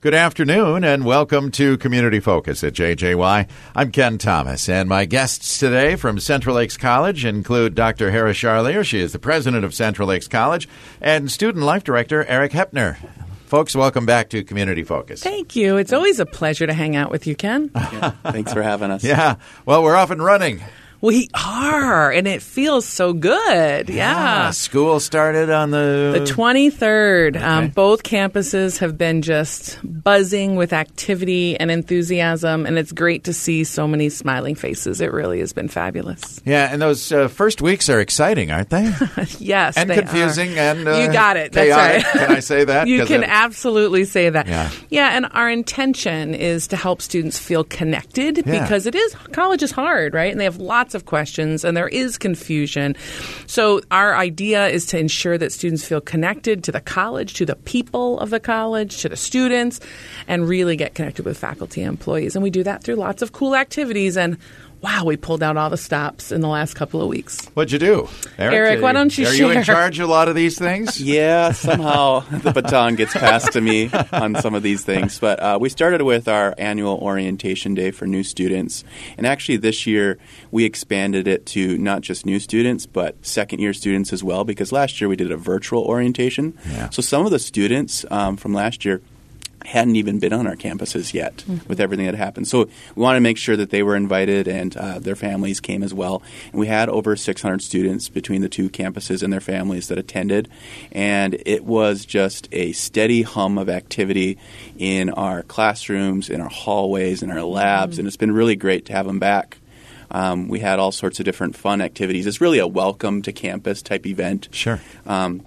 Good afternoon and welcome to Community Focus at JJY. I'm Ken Thomas and my guests today from Central Lakes College include Dr. Hara Charlier. She is the president of Central Lakes College and student life director Eric Hepner. Folks, welcome back to Community Focus. Thank you. It's always a pleasure to hang out with you, Ken. Yeah, thanks for having us. Yeah, well, we're off and running. We are, and it feels so good. Yeah. School started on the The 23rd. Um, both campuses have been just buzzing with activity and enthusiasm, and it's great to see so many smiling faces. It really has been fabulous. Yeah, and those uh, first weeks are exciting, aren't they? Yes. and they confusing are. and uh, you got it. chaotic. That's right. Can I say that? You can it- absolutely say that. Yeah. Yeah, and our intention is to help students feel connected Yeah. because it is college is hard, right? And they have lots of questions and there is confusion. So our idea is to ensure that students feel connected to the college, to the people of the college, to the students, and really get connected with faculty and employees. And we do that through lots of cool activities and Wow, we pulled out all the stops in the last couple of weeks. What'd you do, Eric? Eric, why don't you Are you in charge of a lot of these things? Yeah, somehow the baton gets passed to me on some of these things. But uh, we started with our annual orientation day for new students. And actually, this year we expanded it to not just new students, but second year students as well, because last year we did a virtual orientation. Yeah. So some of the students um, from last year hadn't even been on our campuses yet with everything that happened. So we wanted to make sure that they were invited and uh, their families came as well. And we had over 600 students between the two campuses and their families that attended. And it was just a steady hum of activity in our classrooms, in our hallways, in our labs. And it's been really great to have them back. Um, we had all sorts of different fun activities. It's really a welcome to campus type event. Sure. Um,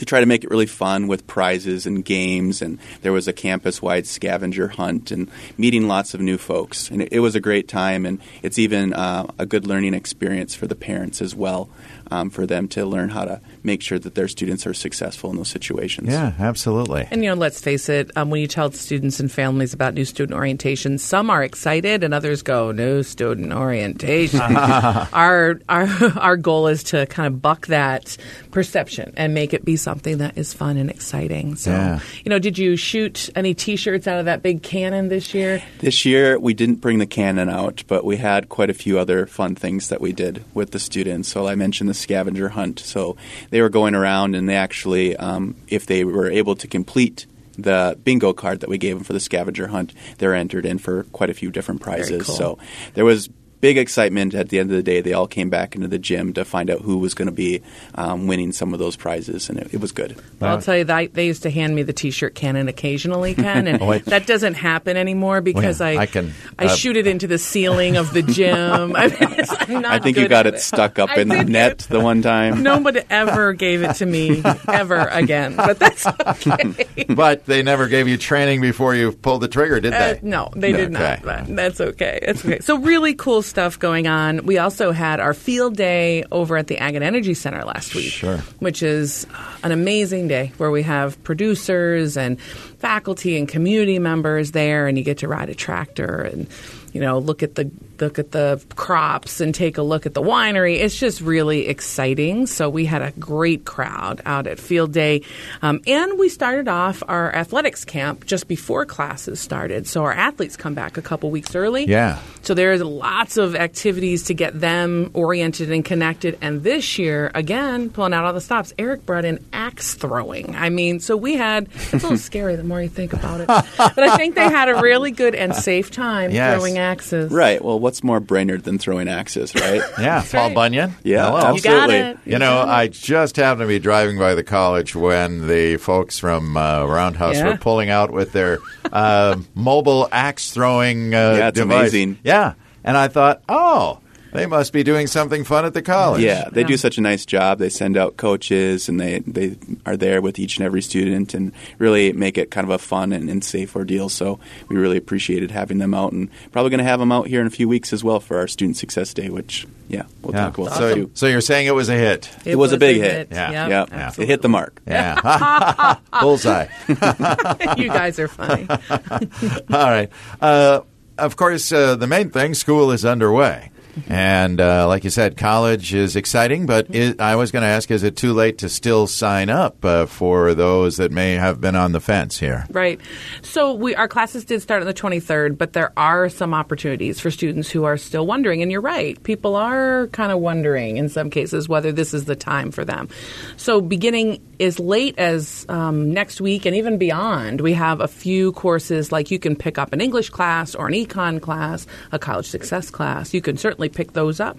we try to make it really fun with prizes and games, and there was a campus-wide scavenger hunt and meeting lots of new folks. And it, it was a great time, and it's even uh, a good learning experience for the parents as well, um, for them to learn how to make sure that their students are successful in those situations. Yeah, absolutely. And you know, let's face it. Um, when you tell students and families about new student orientation, some are excited, and others go, "No student orientation." our our our goal is to kind of buck that perception and make it be something that is fun and exciting. So, Yeah. you know, did you shoot any T-shirts out of that big cannon this year? This year, we didn't bring the cannon out, but we had quite a few other fun things that we did with the students. So I mentioned the scavenger hunt. So they were going around, and they actually, um, if they were able to complete the bingo card that we gave them for the scavenger hunt, they're entered in for quite a few different prizes. cool. So there was big excitement at the end of the day. They all came back into the gym to find out who was going to be um, winning some of those prizes, and it, it was good. Well, I'll tell you that they used to hand me the T-shirt cannon occasionally, Ken, and Oh, wait. that doesn't happen anymore because Well, I I can, I uh, shoot it into the ceiling of the gym. I, mean, it's- I'm not I think you got at it stuck up I in the did. net the one time. Nobody ever gave it to me ever again, but that's okay. But they never gave you training before you pulled the trigger, did Uh, they? no, they did Okay. not. But that's okay. It's okay. So really cool stuff going on. We also had our field day over at the Ag and Energy Center last week, Sure. which is uh, an amazing day where we have producers and faculty and community members there, and you get to ride a tractor and you know look at the look at the crops and take a look at the winery. It's just really exciting. So we had a great crowd out at field day, um, and we started off our athletics camp just before classes started. So our athletes come back a couple weeks early. Yeah. So there's lots of activities to get them oriented and connected. And this year, again, pulling out all the stops, Eric brought in axe throwing. I mean, so we had, it's a little scary the more you think about it. But I think they had a really good and safe time Yes. throwing axes. Right. Well, what's more Brainerd than throwing axes, right? Yeah, Paul right. Bunyan. Yeah, Hello. You got Absolutely. it. You know, I just happened to be driving by the college when the folks from uh, Roundhouse Yeah. were pulling out with their uh, mobile axe throwing uh, Yeah, it's device. amazing. Yeah, and I thought, oh, they must be doing something fun at the college. Yeah, they Yeah. do such a nice job. They send out coaches and they, they are there with each and every student and really make it kind of a fun and, and safe ordeal. So we really appreciated having them out and probably going to have them out here in a few weeks as well for our Student Success Day, which, yeah, we'll Yeah. talk about So, that too. so you're saying it was a hit? It, was, a big hit. Yeah. Yep, yeah, it hit the mark. Yeah, bullseye. you guys are funny. All right. Uh, of course, uh, the main thing, school is underway. And uh, like you said, college is exciting, but it, I was going to ask: Is it too late to still sign up uh, for those that may have been on the fence here? Right. So we our classes did start on the 23rd, but there are some opportunities for students who are still wondering. And you're right, people are kind of wondering in some cases whether this is the time for them. So beginning as late as um, next week and even beyond, we have a few courses like you can pick up an English class or an econ class, a college success class. You can certainly pick those up.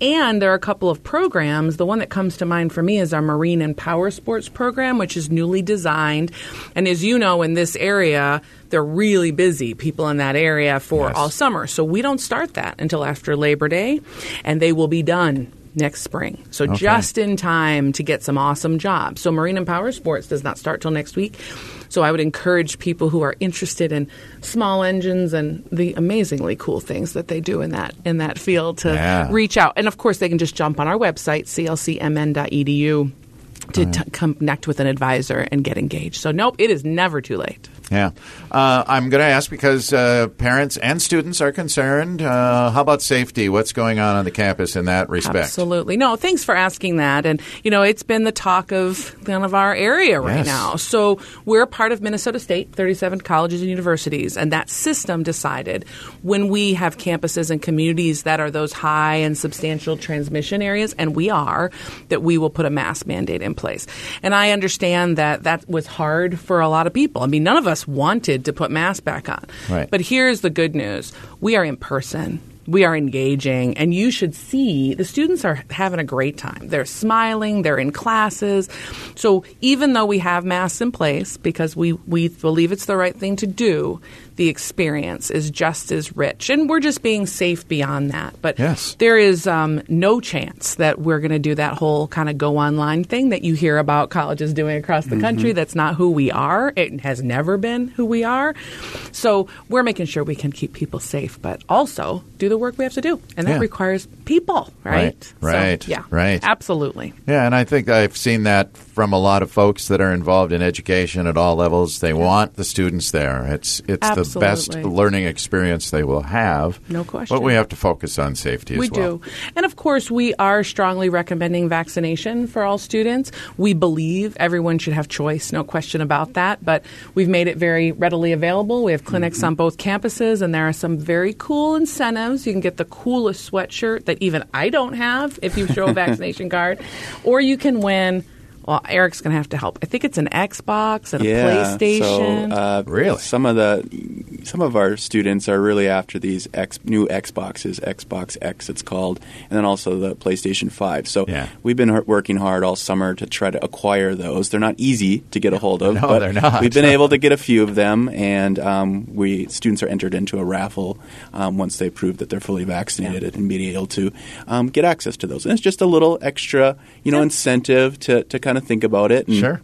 And there are a couple of programs. The one that comes to mind for me is our Marine and Power Sports program, which is newly designed. And as you know, in this area, they're really busy, people in that area, for Yes. all summer. So we don't start that until after Labor Day, and they will be done next spring. So just in time to get some awesome jobs. So Marine and Power Sports does not start till next week. So I would encourage people who are interested in small engines and the amazingly cool things that they do in that in that field to Yeah. reach out. And of course, they can just jump on our website clcmn.edu to t- connect with an advisor and get engaged. So nope, it is never too late. Yeah. Uh, I'm going to ask because uh, parents and students are concerned. Uh, how about safety? What's going on on the campus in that respect? Absolutely. No, thanks for asking that. And, you know, it's been the talk of kind of our area right Yes. now. So we're part of Minnesota State, 37 colleges and universities. And that system decided when we have campuses and communities that are those high and substantial transmission areas, and we are, that we will put a mask mandate in place. And I understand that that was hard for a lot of people. I mean, none of us wanted to put masks back on. Right. But here's the good news we are in person. We are engaging, and you should see the students are having a great time. They're smiling, they're in classes. So, even though we have masks in place because we, we believe it's the right thing to do, the experience is just as rich. And we're just being safe beyond that. But Yes. there is um, no chance that we're going to do that whole kind of go online thing that you hear about colleges doing across the country. That's not who we are. It has never been who we are. So we're making sure we can keep people safe, but also do the work we have to do. And that Yeah. requires people, right? Right, So, right, yeah. right. Absolutely. Yeah, and I think I've seen that from a lot of folks that are involved in education at all levels. They want the students there. It's it's the best learning experience they will have. No question. But we have to focus on safety as well. We do. And of course, we are strongly recommending vaccination for all students. We believe everyone should have choice, no question about that. But we've made it very readily available. We have clinics Mm-hmm. on both campuses, and there are some very cool incentives. You can get the coolest sweatshirt that even I don't have if you show a vaccination card, or you can win. Well, Eric's going to have to help. I think it's an Xbox and a yeah, PlayStation. So, uh, Really? some of the some of our students are really after these X, new Xboxes, Xbox X, it's called, and then also the PlayStation Five. So Yeah. we've been working hard all summer to try to acquire those. They're not easy to get a hold of, No, but they're not. we've been able to get a few of them, and um, we students are entered into a raffle um, once they prove that they're fully vaccinated and being able to um, get access to those. And it's just a little extra, you know, Yeah. incentive to to kind of think about it. And, Sure.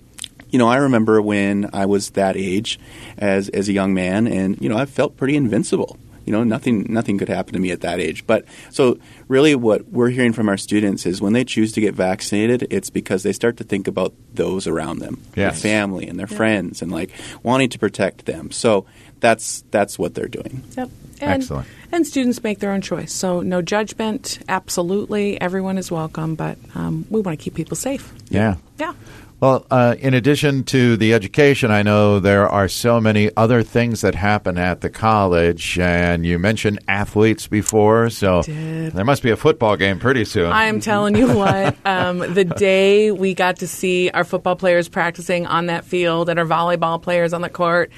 you know, I remember when I was that age as as a young man, and you know, I felt pretty invincible. You know, nothing nothing could happen to me at that age. But so really, what we're hearing from our students is when they choose to get vaccinated, it's because they start to think about those around them, Yes. their family and their friends, and like wanting to protect them. So that's that's what they're doing. Yep. And, Excellent. And students make their own choice. So no judgment. Absolutely, everyone is welcome. But um, we want to keep people safe. Yeah. Yeah. Well, uh, in addition to the education, I know there are so many other things that happen at the college, and you mentioned athletes before, so there must be a football game pretty soon. I am telling you what, um, the day we got to see our football players practicing on that field and our volleyball players on the court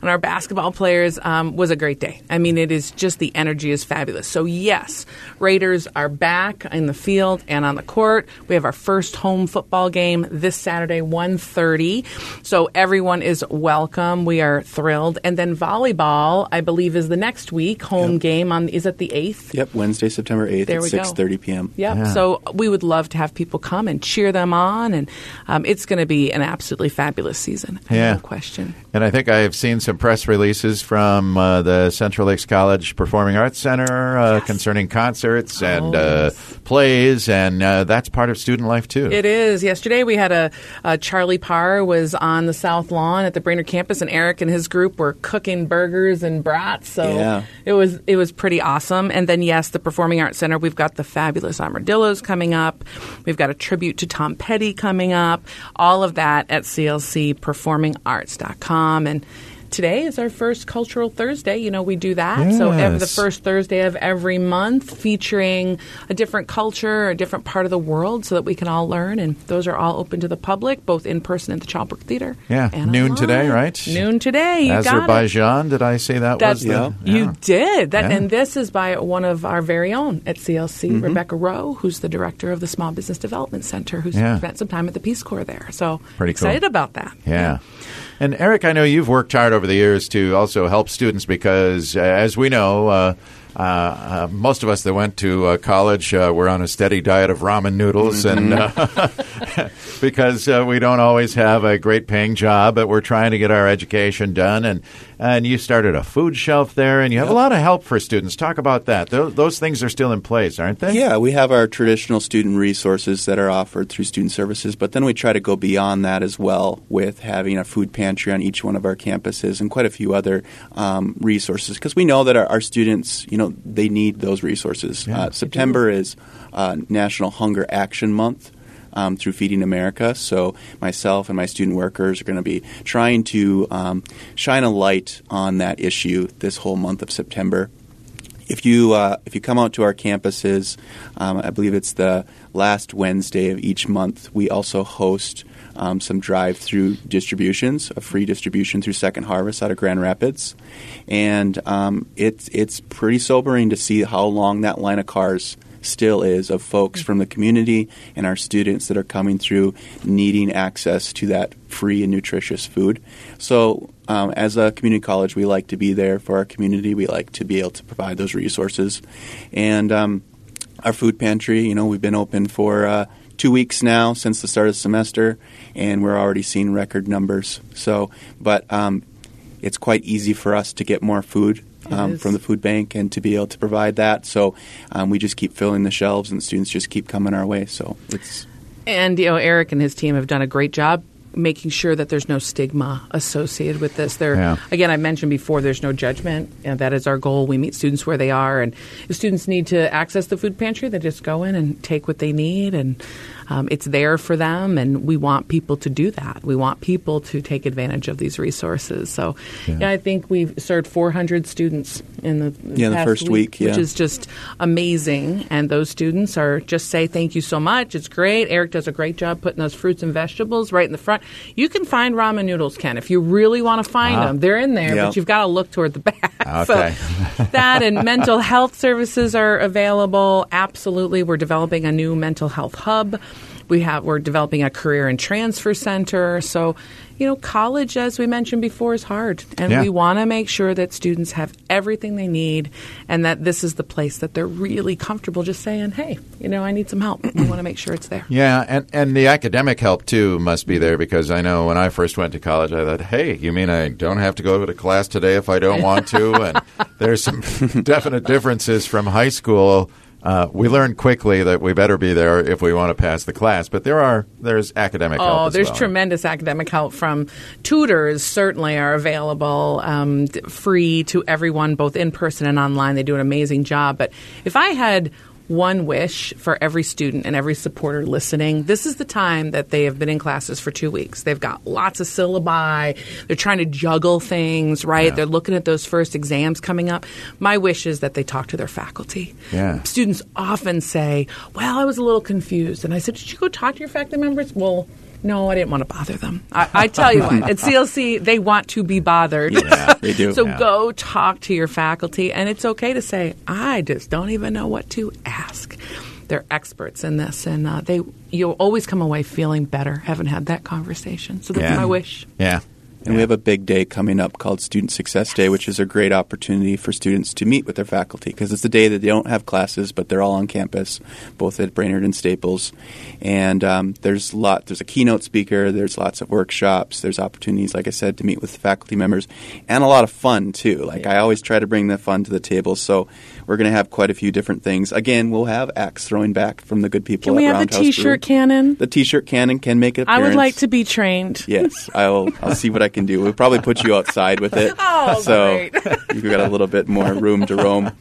and our basketball players um, was a great day. I mean, it is just the energy is fabulous. So, yes, Raiders are back in the field and on the court. We have our first home football game this Saturday, 1.30. So, everyone is welcome. We are thrilled. And then volleyball, I believe, is the next week. Home game on, is it the 8th? Yep, Wednesday, September eighth There at six thirty p.m. Yep. Yeah. So we would love to have people come and cheer them on, and um, it's going to be an absolutely fabulous season. Yeah. No question. And I think I have seen some press releases from uh, the Central Lakes College Performing Arts Center uh, concerning concerts and Oh, uh, plays, and uh, that's part of student life too. It is. Yesterday we had a, uh, Charlie Parr was on the South Lawn at the Brainerd campus, and Eric and his group were cooking burgers and brats. So Yeah. it was it was pretty awesome. And then yes, the Performing Arts Center. We've got the fabulous Armadillos coming up. We've got a tribute to Tom Petty coming up. All of that at clcperformingarts.com and. Today is our first Cultural Thursday. You know, we do that. So, ev- the first Thursday of every month featuring a different culture, a different part of the world so that we can all learn. And those are all open to the public, both in person at the Chalberg Theater. Yeah, noon online. today, right? Noon today. You got it. Azerbaijan, did I say that That's was the. you did that, Yeah. and this is by one of our very own at CLC, Mm-hmm. Rebecca Rowe, who's the director of the Small Business Development Center, who's Yeah. spent some time at the Peace Corps there. So Pretty cool. excited about that. Yeah. And Eric, I know you've worked hard over the years to also help students because, uh, as we know, uh, uh, most of us that went to uh, college uh, were on a steady diet of ramen noodles, and uh, because uh, we don't always have a great paying job, but we're trying to get our education done. And and you started a food shelf there, and you have a lot of help for students. Talk about that. Those, those things are still in place, aren't they? Yeah, we have our traditional student resources that are offered through student services, but then we try to go beyond that as well with having a food pantry on each one of our campuses and quite a few other um, resources because we know that our, our students, you know, they need those resources. Yeah. uh, September is uh, National Hunger Action Month. Um, through Feeding America. So, myself and my student workers are going to be trying to um, shine a light on that issue this whole month of September if you uh, if you come out to our campuses, um, I believe it's the last Wednesday of each month. We also host um, some drive-through distributions, a free distribution through Second Harvest out of Grand Rapids, and um, it's it's pretty sobering to see how long that line of cars still is of folks from the community and our students that are coming through needing access to that free and nutritious food. So, um, as a community college, we like to be there for our community. We like to be able to provide those resources. And um, our food pantry, you know, we've been open for uh, two weeks now since the start of the semester, and we're already seeing record numbers. So, but um, it's quite easy for us to get more food um, from the food bank and to be able to provide that. So um, we just keep filling the shelves, and the students just keep coming our way. So it's And you know, Eric and his team have done a great job making sure that there's no stigma associated with this. There, Yeah. again, I mentioned before, there's no judgment, and that is our goal. We meet students where they are, and if students need to access the food pantry, they just go in and take what they need, and um, it's there for them. And we want people to do that. We want people to take advantage of these resources. So, Yeah. yeah, I think we've served 400 students in the Yeah, the past first week, which yeah. is just amazing. And those students are just say thank you so much. It's great. Eric does a great job putting those fruits and vegetables right in the front. You can find ramen noodles, Ken, if you really want to find Ah. them. They're in there, Yeah. but you've got to look toward the back. Okay. So that and mental health services are available. Absolutely, we're developing a new mental health hub. We have we're developing a career and transfer center. So, you know, college, as we mentioned before, is hard, and Yeah. we want to make sure that students have everything they need, and that this is the place that they're really comfortable just saying, "Hey, you know, I need some help." we want to make sure it's there. Yeah, and, and the academic help too must be there because I know when I first went to college, I thought, hey, you mean I don't have to go to class today if I don't want to? and there's some definite differences from high school. Uh, we learned quickly that we better be there if we want to pass the class, but there are there's academic help. Oh, there's well. tremendous academic help from tutors. Certainly are available um, free to everyone, both in person and online. They do an amazing job. But if I had one wish for every student and every supporter listening, this is the time that they have been in classes for two weeks. They've got lots of syllabi. They're trying to juggle things, right? Yeah. They're looking at those first exams coming up. My wish is that they talk to their faculty. Yeah. Students often say, Well, I was a little confused. And I said, Did you go talk to your faculty members? Well, no, I didn't want to bother them. I, I tell you what, at CLC, they want to be bothered. Yeah, they do. so Yeah. go talk to your faculty, and it's okay to say, I just don't even know what to ask. They're experts in this, and uh, they you'll always come away feeling better having had that conversation. So that's Yeah. my wish. Yeah. And we have a big day coming up called Student Success Day, which is a great opportunity for students to meet with their faculty because it's a day that they don't have classes, but they're all on campus, both at Brainerd and Staples. And um, there's a lot. There's a keynote speaker. There's lots of workshops. There's opportunities, like I said, to meet with faculty members, and a lot of fun too. Like I always try to bring the fun to the table. So we're going to have quite a few different things. Again, we'll have axe throwing back from the good people. Can we at have the T-shirt Brewing. cannon? The T-shirt cannon can make it. I would like to be trained. Yes, I'll. I'll see what I can do. We'll probably put you outside with it, Oh, so great. you've got a little bit more room to roam.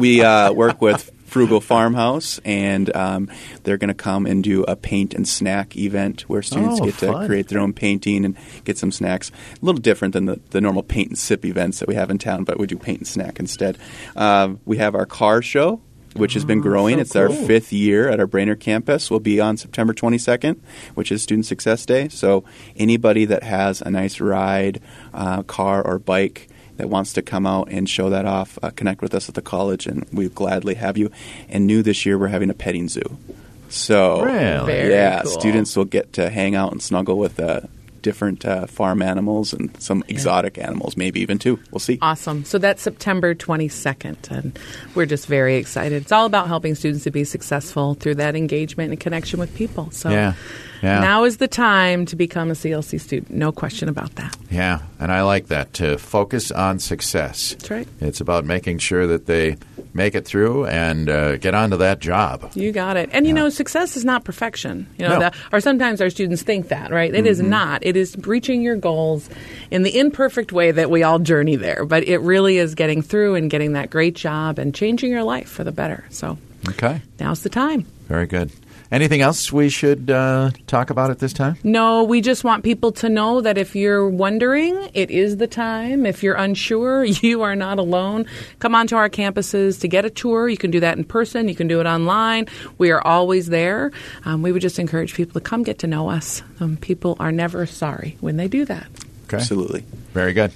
We uh, work with Frugal Farmhouse, and um, they're going to come and do a paint and snack event where students Oh, get to create their own painting and get some snacks. A little different than the, the normal paint and sip events that we have in town, but we do paint and snack instead. Uh, we have our car show. Which has been growing. Oh, so it's our fifth year at our Brainerd campus. We'll be on September 22nd, which is Student Success Day. So anybody that has a nice ride, uh, car or bike that wants to come out and show that off, uh, connect with us at the college, and we gladly have you. And new this year, we're having a petting zoo. So Really? Yeah, cool. students will get to hang out and snuggle with uh, different uh, farm animals and some exotic animals, maybe even two. We'll see. Awesome. So that's September 22nd, and we're just very excited. It's all about helping students to be successful through that engagement and connection with people. So Yeah. Yeah. now is the time to become a CLC student. No question about that. Yeah, and I like that to focus on success. That's right. It's about making sure that they make it through and uh, get onto that job. You got it. And you know, success is not perfection. You know, No. that, or sometimes our students think that, right? It is not. It is reaching your goals in the imperfect way that we all journey there. But it really is getting through and getting that great job and changing your life for the better. So Okay, now's the time. very good. Anything else we should uh, talk about at this time? No, we just want people to know that if you're wondering, it is the time. If you're unsure, you are not alone. Come on to our campuses to get a tour. You can do that in person, you can do it online. We are always there. Um, we would just encourage people to come get to know us. Um, people are never sorry when they do that. Okay, Absolutely. very good.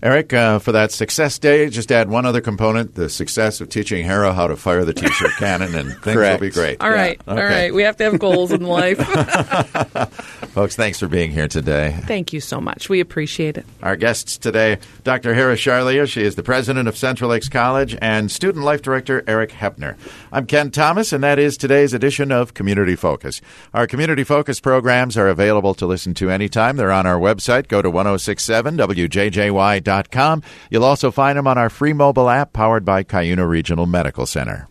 Eric, uh, for that success day, just add one other component: the success of teaching Hara how to fire the T-shirt cannon, and things Correct. will be great. All right, all Okay. right. We have to have goals in life. Folks, thanks for being here today. Thank you so much. We appreciate it. Our guests today, Dr. Hara Charlier. She is the president of Central Lakes College, and student life director Eric Hepner. I'm Ken Thomas, and that is today's edition of Community Focus. Our Community Focus programs are available to listen to anytime. They're on our website. Go to 1067wjjy.com. You'll also find them on our free mobile app powered by Cuyuna Regional Medical Center.